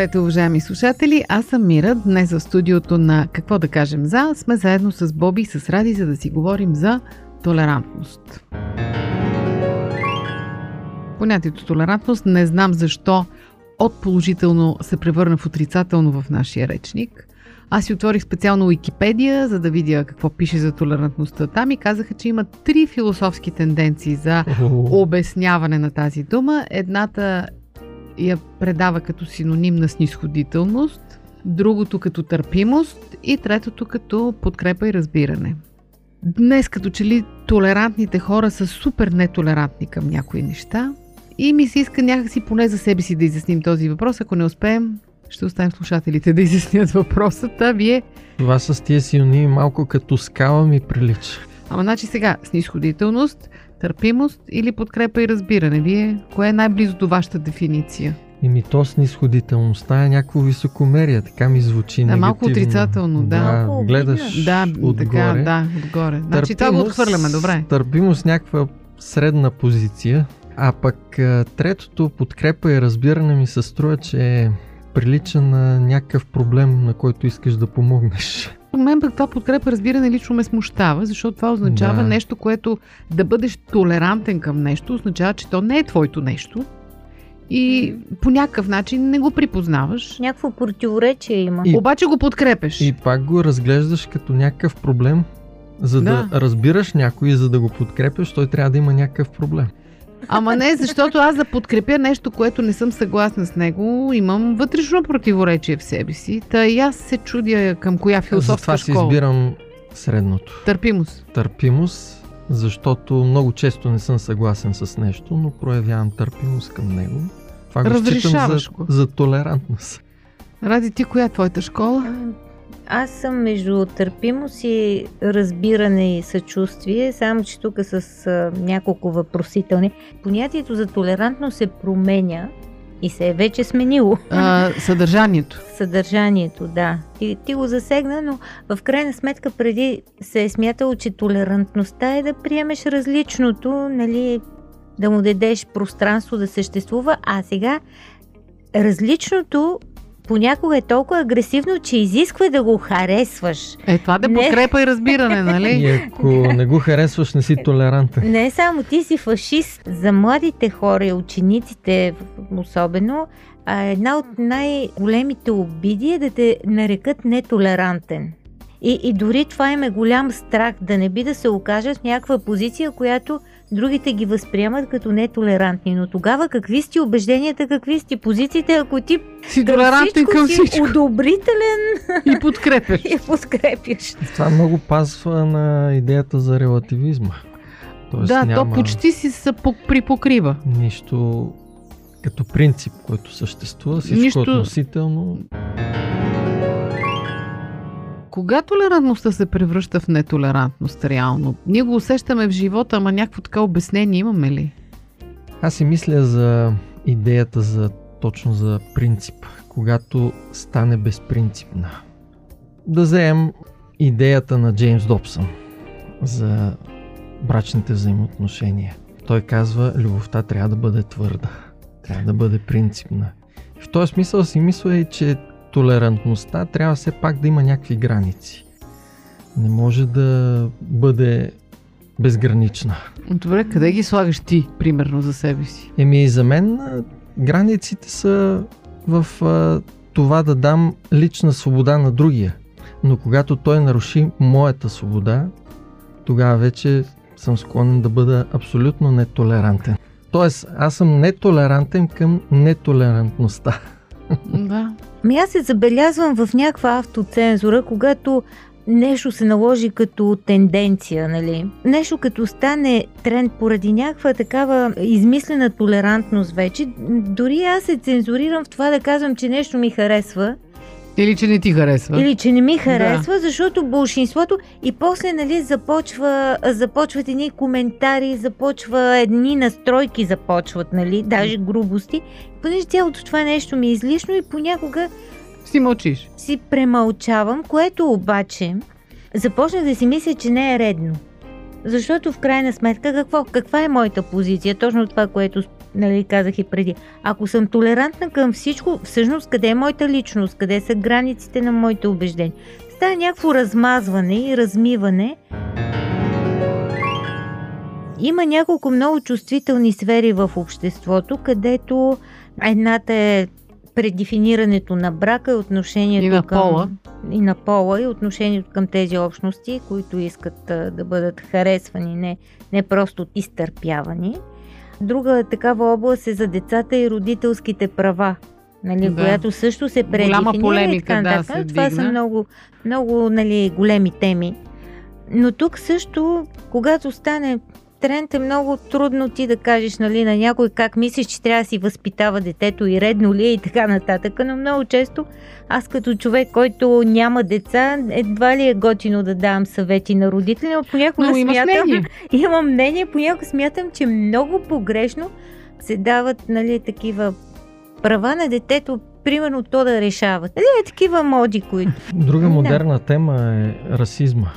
Здравейте, уважаеми слушатели! Аз съм Мира. Днес в студиото на Какво да кажем за сме заедно с Боби и с Ради, за да си говорим за толерантност. Понятието толерантност не знам защо от положително се превърна в отрицателно в нашия речник. Аз си отворих специално Уикипедия, за да видя какво пише за толерантността там и казаха, че има три философски тенденции за обясняване на тази дума. Едната я предава като синоним на снисходителност, другото като търпимост и третото като подкрепа и разбиране. Днес като че ли толерантните хора са супер нетолерантни към някои неща и ми се иска някакси поне за себе си да изясним този въпрос. Ако не успеем, ще оставим слушателите да изяснят въпроса. Та вие... Това с тия силни малко като скала ми прилича. Ама значи сега, снисходителност, търпимост или подкрепа и разбиране? Вие, кое е най-близо до вашата дефиниция? И ми то снисходителността е някакво високомерие, така ми звучи Да, малко отрицателно, да. Малко гледаш Да, отгоре. така, да, отгоре. Значи това го отхвърляме, добре. Търпимост някаква средна позиция, а пък третото подкрепа и разбиране ми се струва, че прилича на някакъв проблем, на който искаш да помогнеш. Мен пък това подкрепа, разбиране, лично ме смущава, защото това означава Да. нещо, което да бъдеш толерантен към нещо, означава, че то не е твоето нещо и по някакъв начин не го припознаваш, Някакво противоречие има. И- обаче го подкрепеш. И пак го разглеждаш като някакъв проблем. За да, Да. разбираш някой за да го подкрепяш, той трябва да има някакъв проблем. Ама не, защото аз да подкрепя нещо, което не съм съгласна с него, имам вътрешно противоречие в себе си. Та и аз се чудя към коя философска Затова си школа. избирам средното. Търпимост. Търпимост, защото много често не съм съгласен с нещо, но проявявам търпимост към него. Това го считам за, за толерантност. Ради ти, коя е твоята школа? Аз съм между търпимост и разбиране и съчувствие, само че тук с а, няколко въпросителни. Понятието за толерантност се променя и се е вече сменило. А, съдържанието. Съдържанието, да. Ти, ти го засегна, но в крайна сметка преди се е смятало, че толерантността е да приемеш различното, нали, да му дадеш пространство да съществува, а сега различното понякога е толкова агресивно, че изисква да го харесваш. Е, това да Не. подкрепа и разбиране, нали? И ако не го харесваш, не си толерантен. Не само ти си фашист. За младите хора и учениците особено, а една от най-големите обиди е да те нарекат нетолерантен. И, и дори това им е голям страх да не би да се окажат в някаква позиция, която другите ги възприемат като нетолерантни. Но тогава какви сте убежденията, какви сте позициите, ако ти Си към толерантен към си всичко. одобрителен И подкрепяш. и подкрепяш. Това много пасва на идеята за релативизма. Тоест Да, няма то почти си се по- припокрива. нищо като принцип, който съществува. Всичко Нищо- относително. Кога толерантността се превръща в нетолерантност реално? Ние го усещаме в живота, ама някакво така обяснение имаме ли? Аз си мисля за идеята за точно за принцип, когато стане безпринципна. Да вземем идеята на Джеймс Добсън за брачните взаимоотношения. Той казва, любовта трябва да бъде твърда, трябва да бъде принципна. В този смисъл си мисля и, че толерантността трябва все пак да има някакви граници. Не може да бъде безгранична. Добре, къде ги слагаш ти, примерно, за себе си? Еми, за мен границите са в а, това да дам лична свобода на другия. Но когато той наруши моята свобода, тогава вече съм склонен да бъда абсолютно нетолерантен. Тоест, аз съм нетолерантен към нетолерантността. Да. Ми аз се забелязвам в някаква автоцензура, когато нещо се наложи като тенденция, нали? Нещо като стане тренд поради някаква такава измислена толерантност вече. Дори аз се цензурирам в това да казвам, че нещо ми харесва. Или че не ти харесва. Или че не ми харесва, да. защото большинството и после нали, започва, започват едни коментари, започва едни настройки започват, нали, даже грубости. Понеже цялото това нещо ми е излишно и понякога си мълчиш. Си премълчавам, което обаче започнах да си мисля, че не е редно. Защото в крайна сметка какво, каква е моята позиция? Точно това, което нали, казах и преди. Ако съм толерантна към всичко, всъщност къде е моята личност? Къде са границите на моите убеждения? Става някакво размазване и размиване. Има няколко много чувствителни сфери в обществото, където едната е предефинирането на брака и отношението и на към, пола. и на пола и отношението към тези общности, които искат да бъдат харесвани, не, не просто изтърпявани. Друга такава област е за децата и родителските права, нали, да. която също се предефинира. полемика, и да, се Това са много, много нали, големи теми. Но тук също, когато стане тренд е много трудно ти да кажеш нали, на някой как мислиш, че трябва да си възпитава детето и редно ли е и така нататък, но много често аз като човек, който няма деца, едва ли е готино да давам съвети на родители, но понякога но смятам, мнение. имам мнение, понякога смятам, че много погрешно се дават нали, такива права на детето, примерно то да решава. Нали, е такива моди, които... Друга модерна да. тема е расизма.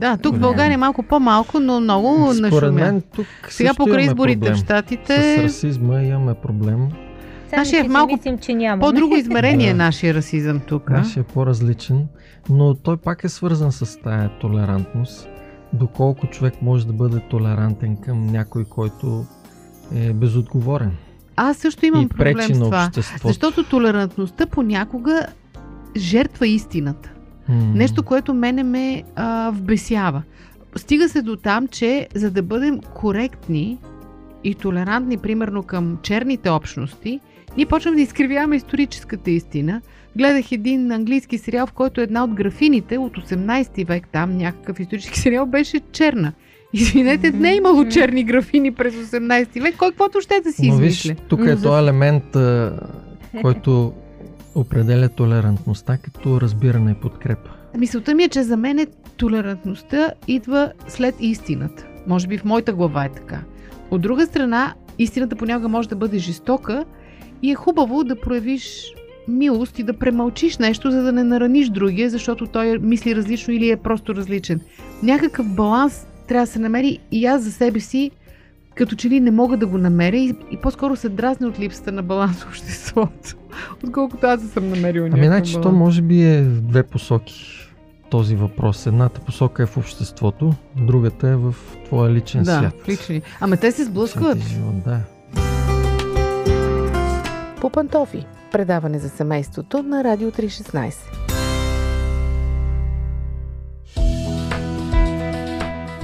Да, тук в България е малко по-малко, но много Според мен тук Сега покрай изборите в Штатите... С расизма имаме проблем. Нашия е малко мислим, че няма. по-друго измерение е нашия расизъм тук. Нашия е по-различен, но той пак е свързан с тая толерантност. Доколко човек може да бъде толерантен към някой, който е безотговорен. Аз също имам и проблем с това. Защото толерантността понякога жертва истината. Нещо, което мене ме а, вбесява. Стига се до там, че за да бъдем коректни и толерантни, примерно към черните общности, ние почваме да изкривяваме историческата истина. Гледах един английски сериал, в който една от графините от 18 век, там някакъв исторически сериал, беше черна. Извинете, не е имало черни графини през 18 век. Кой каквото ще да си Но виж, тук е този елемент, а, който определя толерантността като разбиране и подкрепа. Мисълта ми е, че за мен е толерантността идва след истината. Може би в моята глава е така. От друга страна, истината понякога може да бъде жестока и е хубаво да проявиш милост и да премълчиш нещо, за да не нараниш другия, защото той мисли различно или е просто различен. Някакъв баланс трябва да се намери и аз за себе си като че ли не мога да го намеря и, и по-скоро се дразня от липсата на баланс в обществото, отколкото аз да съм намерила Ами, значи, то може би е в две посоки този въпрос. Едната посока е в обществото, другата е в твоя личен Да, свят. в лични. Ама те се сблъскват. Живот, да. По пантофи. Предаване за семейството на Радио 316.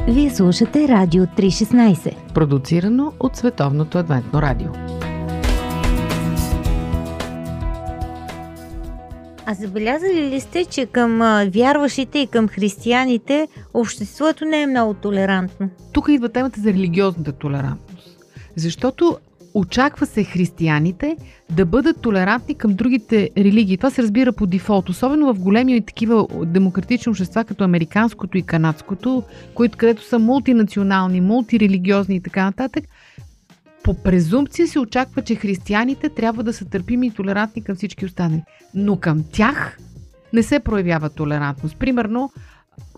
Вие слушате Радио 316. Продуцирано от Световното адвентно радио. А забелязали ли сте, че към вярващите и към християните обществото не е много толерантно? Тук идва темата за религиозната толерантност. Защото очаква се християните да бъдат толерантни към другите религии. Това се разбира по дефолт, особено в големи и такива демократични общества, като американското и канадското, които където са мултинационални, мултирелигиозни и така нататък. По презумпция се очаква, че християните трябва да са търпими и толерантни към всички останали. Но към тях не се проявява толерантност. Примерно,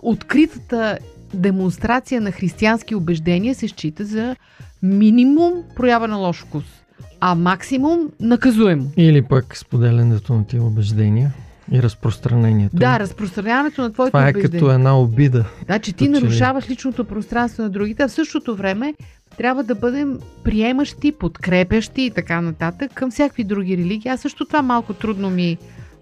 откритата демонстрация на християнски убеждения се счита за минимум проява на лош вкус, а максимум наказуемо. Или пък споделянето на тия убеждения и разпространението. Да, разпространяването на твоите Това е убеждения. като една обида. Да, че ти нарушаваш личното пространство на другите, а в същото време трябва да бъдем приемащи, подкрепящи и така нататък към всякакви други религии. Аз също това малко трудно ми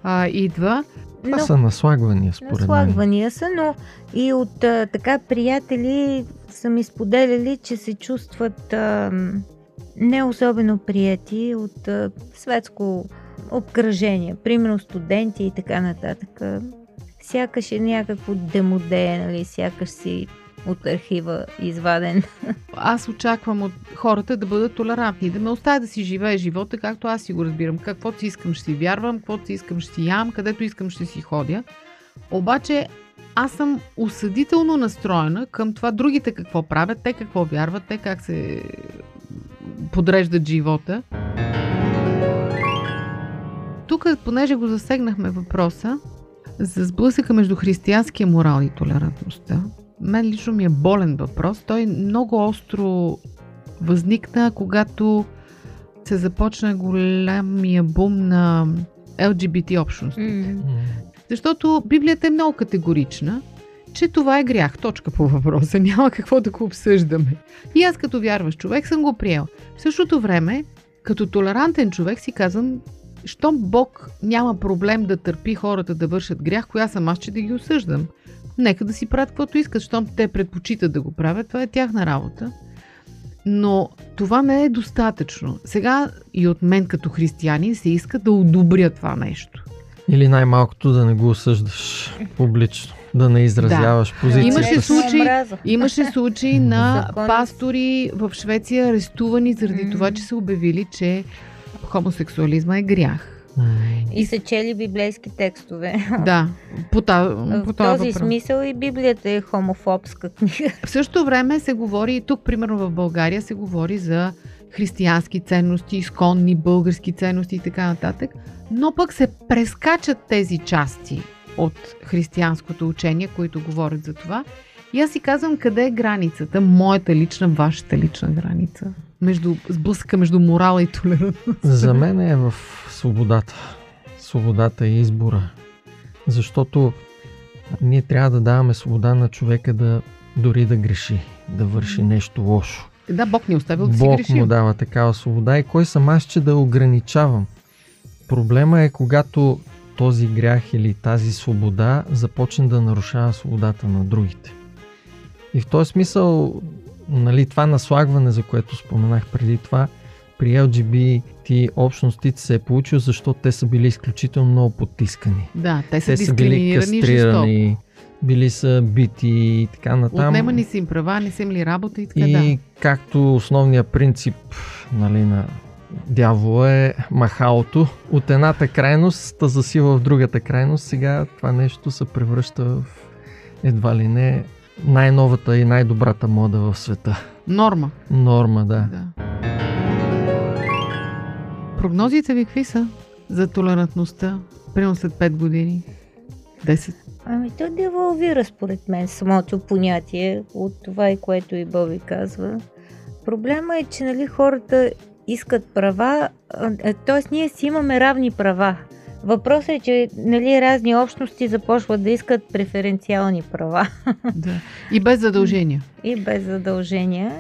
а, идва. Това Но- са наслагвания, според мен. Наслагвания са, но и от а, така приятели са ми споделяли, че се чувстват а, не особено прияти от а, светско обкръжения, примерно студенти и така нататък. Сякаш е някакво демоде, нали, сякаш си от архива изваден. Аз очаквам от хората да бъдат толерантни, да ме оставя да си живее живота, както аз си го разбирам. Каквото си искам ще си вярвам, каквото си искам ще си ям, където искам ще си ходя. Обаче аз съм осъдително настроена към това другите какво правят, те какво вярват, те как се подреждат живота. Тук, понеже го засегнахме въпроса, за сблъсъка между християнския морал и толерантността, мен лично ми е болен въпрос. Той много остро възникна, когато се започна голямия бум на LGBT общности. Mm. Защото Библията е много категорична, че това е грях. Точка по въпроса. Няма какво да го обсъждаме. И аз като вярваш човек съм го приел. В същото време, като толерантен човек си казвам, щом Бог няма проблем да търпи хората да вършат грях, коя съм аз, че да ги осъждам. Нека да си правят каквото искат, щом те предпочитат да го правят, това е тяхна работа. Но това не е достатъчно. Сега и от мен като християнин се иска да одобря това нещо. Или най-малкото да не го осъждаш публично, да не изразяваш да. позиция. Имаше случаи, имаше случаи на пастори в Швеция арестувани заради това, че са обявили, че хомосексуализма е грях. И са чели библейски текстове. Да, по, та, по този въпрос. смисъл и Библията е хомофобска книга. В същото време се говори, тук примерно в България се говори за християнски ценности, изконни български ценности и така нататък, но пък се прескачат тези части от християнското учение, които говорят за това. И аз си казвам къде е границата, моята лична, вашата лична граница, между, сблъска между морала и толерантността. За мен е в свободата. Свободата и избора. Защото ние трябва да даваме свобода на човека да дори да греши, да върши нещо лошо. Да, Бог ни е оставил да си греши. Бог му дава такава свобода и кой съм аз, че да ограничавам. Проблема е когато този грях или тази свобода започне да нарушава свободата на другите. И в този смисъл, нали, това наслагване, за което споменах преди това, при LGBT общностите се е получил, защото те са били изключително много потискани. Да, те са, те са били кастрирани, били са бити и така натам. Отнемани са им права, не са им ли работа и така И да. както основният принцип нали, на дявола е махалото. От едната крайност та засила в другата крайност. Сега това нещо се превръща в едва ли не най-новата и най-добрата мода в света. Норма. Норма, да. да. Прогнозите ви какви са за толерантността? Примерно след 5 години? 10? Ами то девалвира според мен самото понятие от това и което и Боби казва. Проблема е, че нали, хората искат права, т.е. ние си имаме равни права. Въпросът е, че нали, разни общности започват да искат преференциални права. Да. И без задължения. И без задължения.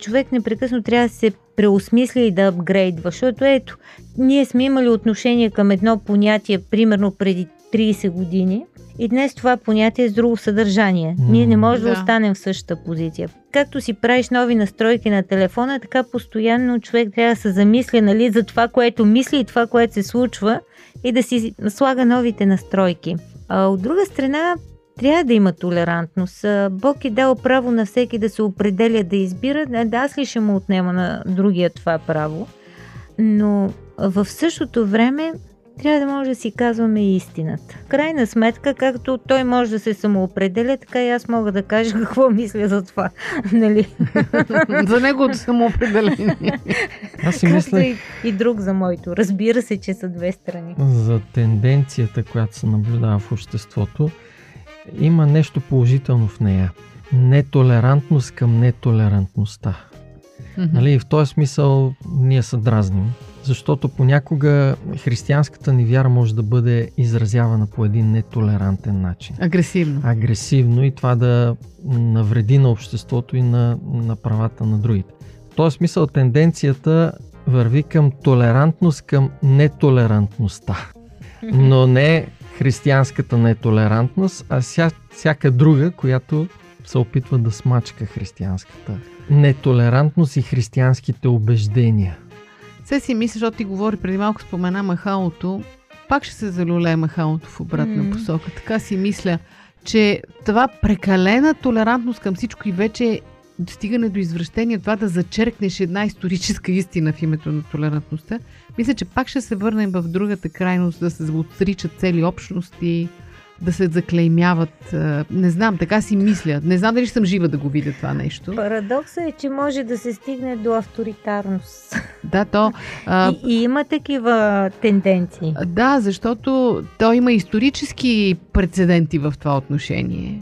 Човек непрекъснато трябва да се преосмисля и да апгрейдва, защото ето, ние сме имали отношение към едно понятие, примерно преди 30 години, и днес това понятие е с друго съдържание. Mm, Ние не можем да. да останем в същата позиция. Както си правиш нови настройки на телефона, така постоянно човек трябва да се замисля нали, за това, което мисли и това, което се случва и да си слага новите настройки. А от друга страна, трябва да има толерантност. Бог е дал право на всеки да се определя, да избира. Да, аз ли ще му отнема на другия това право? Но в същото време трябва да може да си казваме истината. Крайна сметка, както той може да се самоопределя, така и аз мога да кажа какво мисля за това. нали? за неговото самоопределение. Аз си мисля... И, и друг за моето. Разбира се, че са две страни. За тенденцията, която се наблюдава в обществото, има нещо положително в нея. Нетолерантност към нетолерантността. Mm-hmm. Нали, в този смисъл ние се дразним, защото понякога християнската ни вяра може да бъде изразявана по един нетолерантен начин. Агресивно. Агресивно и това да навреди на обществото и на, на правата на другите. В този смисъл тенденцията върви към толерантност към нетолерантността. Но не християнската нетолерантност, а ся, всяка друга, която се опитва да смачка християнската нетолерантност и християнските убеждения. Се си мисля, защото ти говори преди малко спомена махалото, пак ще се залюлее махалото в обратна М. посока. Така си мисля, че това прекалена толерантност към всичко и вече стигане до извращение, това да зачеркнеш една историческа истина в името на толерантността, мисля, че пак ще се върнем в другата крайност, да се отричат цели общности, да се заклеймяват. Не знам, така си мисля. Не знам дали съм жива да го видя това нещо. Парадоксът е, че може да се стигне до авторитарност. Да, то... А, И, и има такива тенденции. Да, защото то има исторически прецеденти в това отношение.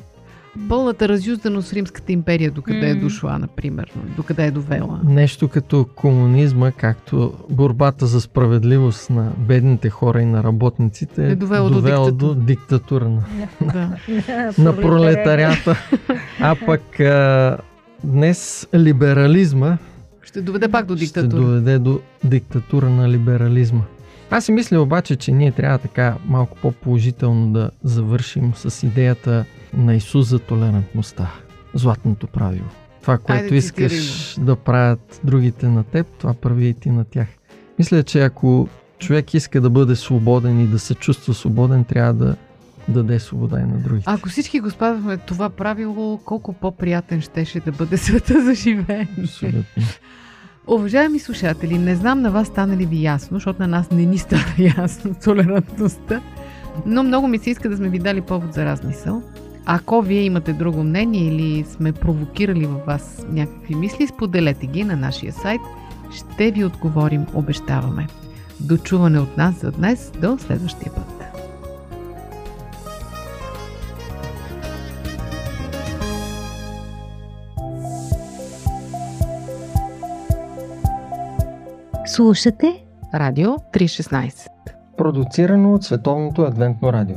Пълната разюзданост в Римската империя, докъде е М. дошла, например, докъде е довела. Нещо като комунизма, както борбата за справедливост на бедните хора и на работниците Е довело до диктатура. до диктатура на, Да. на пролетарията. А пък а, днес либерализма Ще доведе пак до ще диктатура. доведе до диктатура на либерализма. Аз си мисля обаче, че ние трябва така малко по-положително да завършим с идеята на Исус за толерантността. Златното правило. Това, което Айде, искаш да правят другите на теб, това прави и ти на тях. Мисля, че ако човек иска да бъде свободен и да се чувства свободен, трябва да даде свобода и на другите. Ако всички го спазваме това правило, колко по-приятен щеше да бъде света за живеене. Абсолютно. Уважаеми слушатели, не знам на вас стана ли ви ясно, защото на нас не ни стана ясно толерантността, но много ми се иска да сме ви дали повод за размисъл. Ако вие имате друго мнение или сме провокирали във вас някакви мисли, споделете ги на нашия сайт. Ще ви отговорим, обещаваме. Дочуване от нас за днес. До следващия път. Слушате Радио 316. Продуцирано от Световното адвентно радио.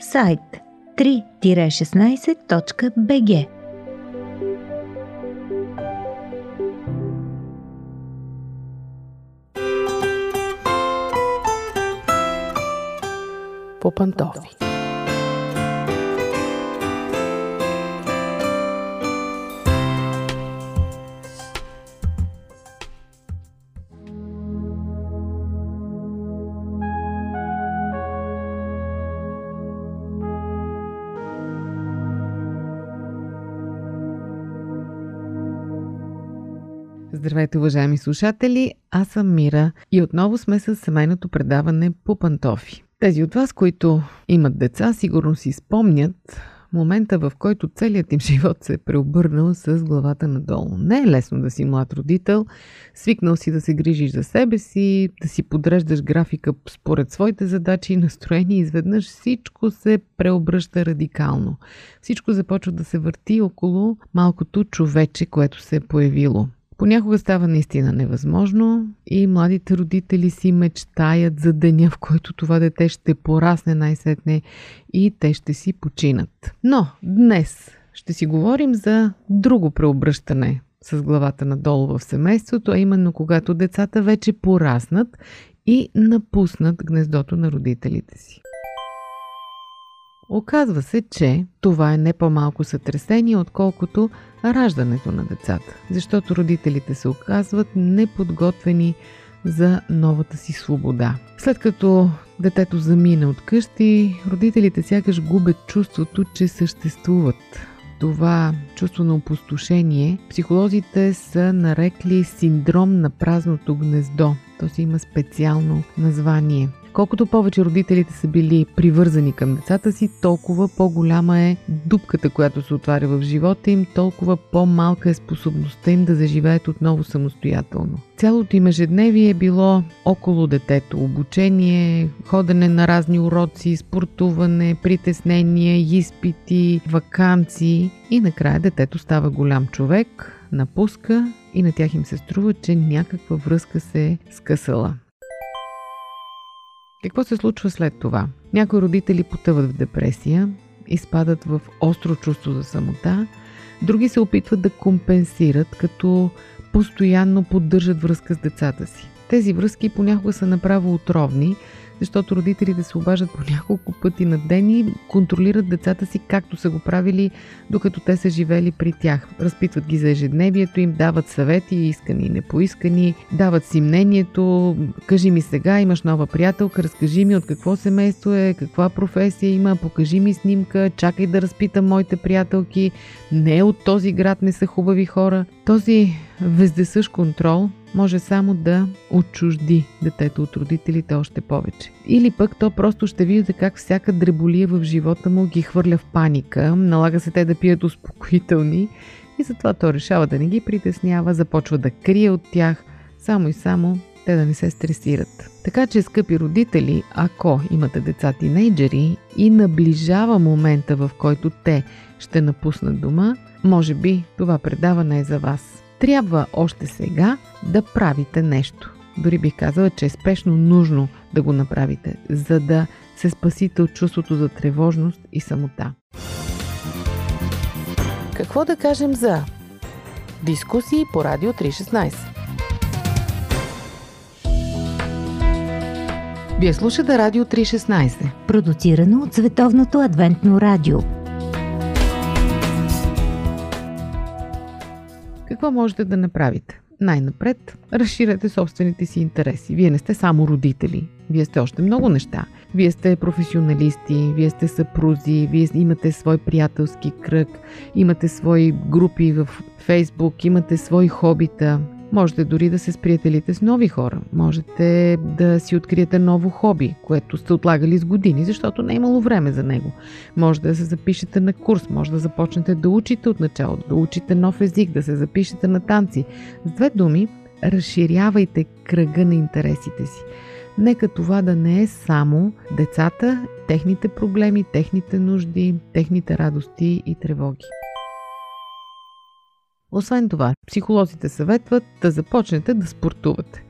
сайт 3-16.bg По пантофи. Здравейте, уважаеми слушатели! Аз съм Мира и отново сме с семейното предаване по пантофи. Тези от вас, които имат деца, сигурно си спомнят момента, в който целият им живот се е преобърнал с главата надолу. Не е лесно да си млад родител, свикнал си да се грижиш за себе си, да си подреждаш графика според своите задачи и настроения изведнъж всичко се преобръща радикално. Всичко започва да се върти около малкото човече, което се е появило. Понякога става наистина невъзможно и младите родители си мечтаят за деня, в който това дете ще порасне най-сетне и те ще си починат. Но днес ще си говорим за друго преобръщане с главата надолу в семейството, а именно когато децата вече пораснат и напуснат гнездото на родителите си. Оказва се, че това е не по-малко сътресение, отколкото раждането на децата, защото родителите се оказват неподготвени за новата си свобода. След като детето замине от къщи, родителите сякаш губят чувството, че съществуват. Това чувство на опустошение психолозите са нарекли синдром на празното гнездо. То си има специално название. Колкото повече родителите са били привързани към децата си, толкова по-голяма е дупката, която се отваря в живота им, толкова по-малка е способността им да заживеят отново самостоятелно. Цялото им ежедневие е било около детето. Обучение, ходене на разни уроци, спортуване, притеснения, изпити, вакансии и накрая детето става голям човек, напуска и на тях им се струва, че някаква връзка се е скъсала. Какво се случва след това? Някои родители потъват в депресия, изпадат в остро чувство за самота, други се опитват да компенсират, като постоянно поддържат връзка с децата си. Тези връзки понякога са направо отровни, защото родителите се обаждат по няколко пъти на ден и контролират децата си както са го правили, докато те са живели при тях. Разпитват ги за ежедневието им, дават съвети, искани и непоискани, дават си мнението, кажи ми сега, имаш нова приятелка, разкажи ми от какво семейство е, каква професия има, покажи ми снимка, чакай да разпитам моите приятелки, не от този град не са хубави хора. Този вездесъж контрол може само да отчужди детето от родителите още повече. Или пък то просто ще видите как всяка дреболия в живота му ги хвърля в паника, налага се те да пият успокоителни и затова то решава да не ги притеснява, започва да крие от тях, само и само те да не се стресират. Така че, скъпи родители, ако имате деца тинейджери и наближава момента, в който те ще напуснат дома, може би това предаване е за вас. Трябва още сега да правите нещо. Дори бих казала, че е спешно нужно да го направите, за да се спасите от чувството за тревожност и самота. Какво да кажем за дискусии по Радио 316? Вие слушате Радио 316, продуцирано от Световното адвентно радио. Какво можете да направите? Най-напред, разширете собствените си интереси. Вие не сте само родители. Вие сте още много неща. Вие сте професионалисти, вие сте съпрузи, вие имате свой приятелски кръг, имате свои групи в Фейсбук, имате свои хобита, Можете дори да се сприятелите с нови хора. Можете да си откриете ново хоби, което сте отлагали с години, защото не е имало време за него. Може да се запишете на курс, може да започнете да учите от начало, да учите нов език, да се запишете на танци. С две думи, разширявайте кръга на интересите си. Нека това да не е само децата, техните проблеми, техните нужди, техните радости и тревоги. Освен това, психолозите съветват да започнете да спортувате.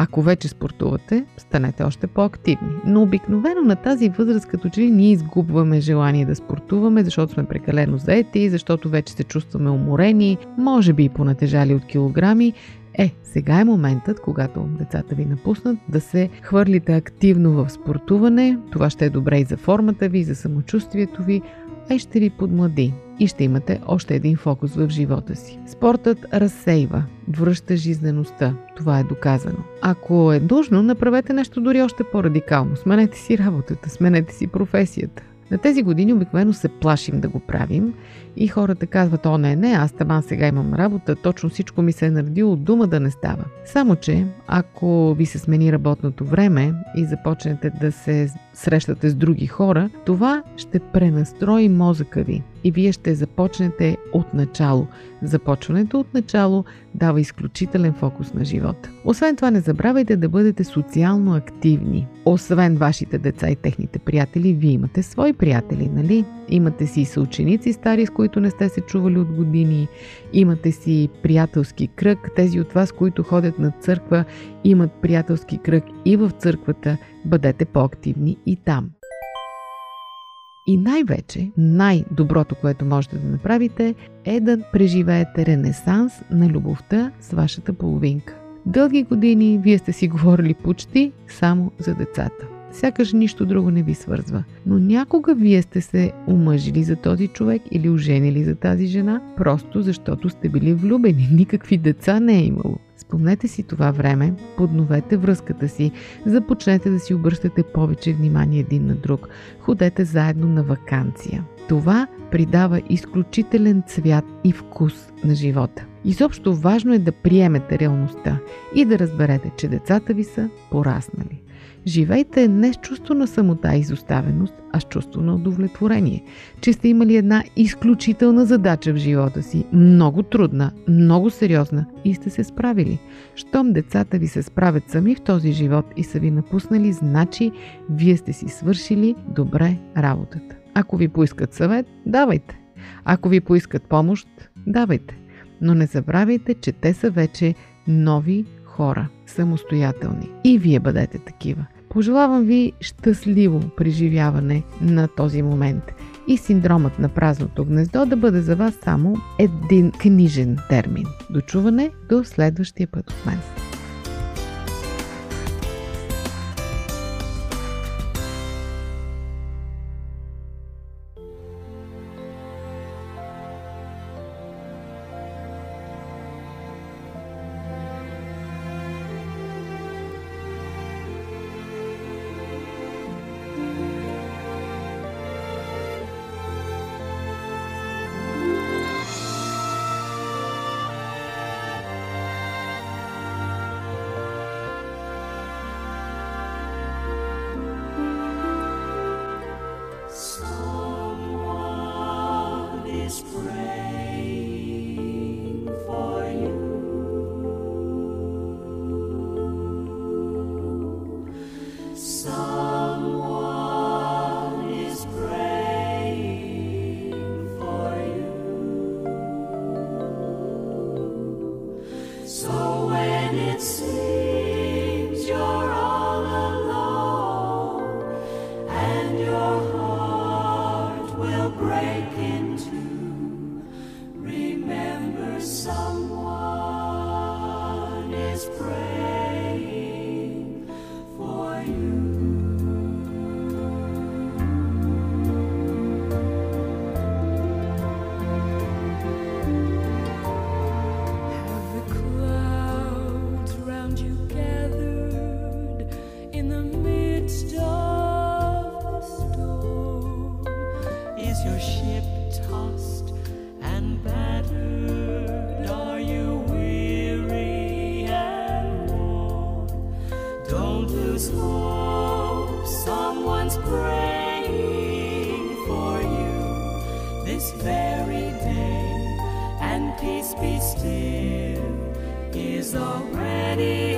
Ако вече спортувате, станете още по-активни. Но обикновено на тази възраст, като че ли ние изгубваме желание да спортуваме, защото сме прекалено заети, защото вече се чувстваме уморени, може би и понатежали от килограми. Е, сега е моментът, когато децата ви напуснат, да се хвърлите активно в спортуване. Това ще е добре и за формата ви, и за самочувствието ви, а и ще ви подмлади и ще имате още един фокус в живота си. Спортът разсейва, връща жизнеността. Това е доказано. Ако е нужно, направете нещо дори още по-радикално. Сменете си работата, сменете си професията. На тези години обикновено се плашим да го правим и хората казват, о не, не, аз таман сега имам работа, точно всичко ми се е наредило дума да не става. Само, че ако ви се смени работното време и започнете да се срещате с други хора, това ще пренастрои мозъка ви и вие ще започнете от начало. Започването от начало дава изключителен фокус на живота. Освен това, не забравяйте да бъдете социално активни. Освен вашите деца и техните приятели, вие имате свои приятели, нали? Имате си съученици стари, с които не сте се чували от години. Имате си приятелски кръг. Тези от вас, които ходят на църква, имат приятелски кръг и в църквата. Бъдете по-активни и там. И най-вече, най-доброто, което можете да направите, е да преживеете ренесанс на любовта с вашата половинка. Дълги години вие сте си говорили почти само за децата. Сякаш нищо друго не ви свързва. Но някога вие сте се омъжили за този човек или оженили за тази жена, просто защото сте били влюбени. Никакви деца не е имало. Спомнете си това време, подновете връзката си, започнете да си обръщате повече внимание един на друг, ходете заедно на вакансия. Това придава изключителен цвят и вкус на живота. Изобщо важно е да приемете реалността и да разберете, че децата ви са пораснали. Живейте не с чувство на самота и изоставеност, а с чувство на удовлетворение, че сте имали една изключителна задача в живота си, много трудна, много сериозна и сте се справили. Щом децата ви се справят сами в този живот и са ви напуснали, значи вие сте си свършили добре работата. Ако ви поискат съвет, давайте. Ако ви поискат помощ, давайте. Но не забравяйте, че те са вече нови хора, самостоятелни. И вие бъдете такива. Пожелавам ви щастливо преживяване на този момент и синдромът на празното гнездо да бъде за вас само един книжен термин. Дочуване до следващия път от мен. is already